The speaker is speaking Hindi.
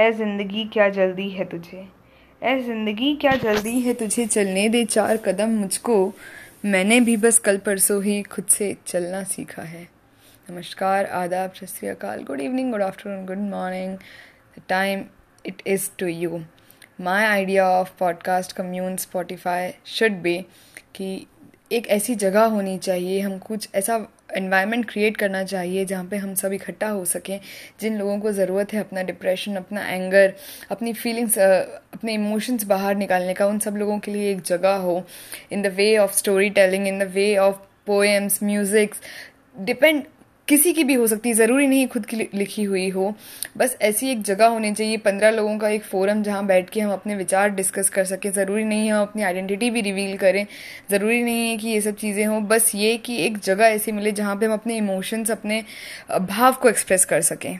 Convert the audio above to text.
ए ज़िंदगी क्या जल्दी है तुझे? ए ज़िंदगी क्या जल्दी है तुझे चलने दे चार कदम मुझको? मैंने भी बस कल परसों ही खुद से चलना सीखा है। नमस्कार, आदाब, सत good evening good afternoon good morning time it is to you my idea of podcast commune Spotify should be कि एक ऐसी जगह होनी चाहिए, हम कुछ ऐसा एनवायरनमेंट क्रिएट करना चाहिए जहाँ पे हम सब इकट्ठा हो सकें, जिन लोगों को ज़रूरत है अपना डिप्रेशन अपना एंगर अपनी फीलिंग्स अपने इमोशंस बाहर निकालने का, उन सब लोगों के लिए एक जगह हो। In the way of storytelling in the way of poems musics depend किसी की भी हो सकती है, ज़रूरी नहीं खुद की लिखी हुई हो। बस ऐसी एक जगह होनी चाहिए, पंद्रह लोगों का एक फोरम जहाँ बैठ के हम अपने विचार डिस्कस कर सकें। ज़रूरी नहीं है हम अपनी आइडेंटिटी भी रिवील करें, ज़रूरी नहीं है कि ये सब चीज़ें हों। बस ये कि एक जगह ऐसी मिले जहाँ पे हम अपने इमोशंस, अपने भाव को एक्सप्रेस कर सकें।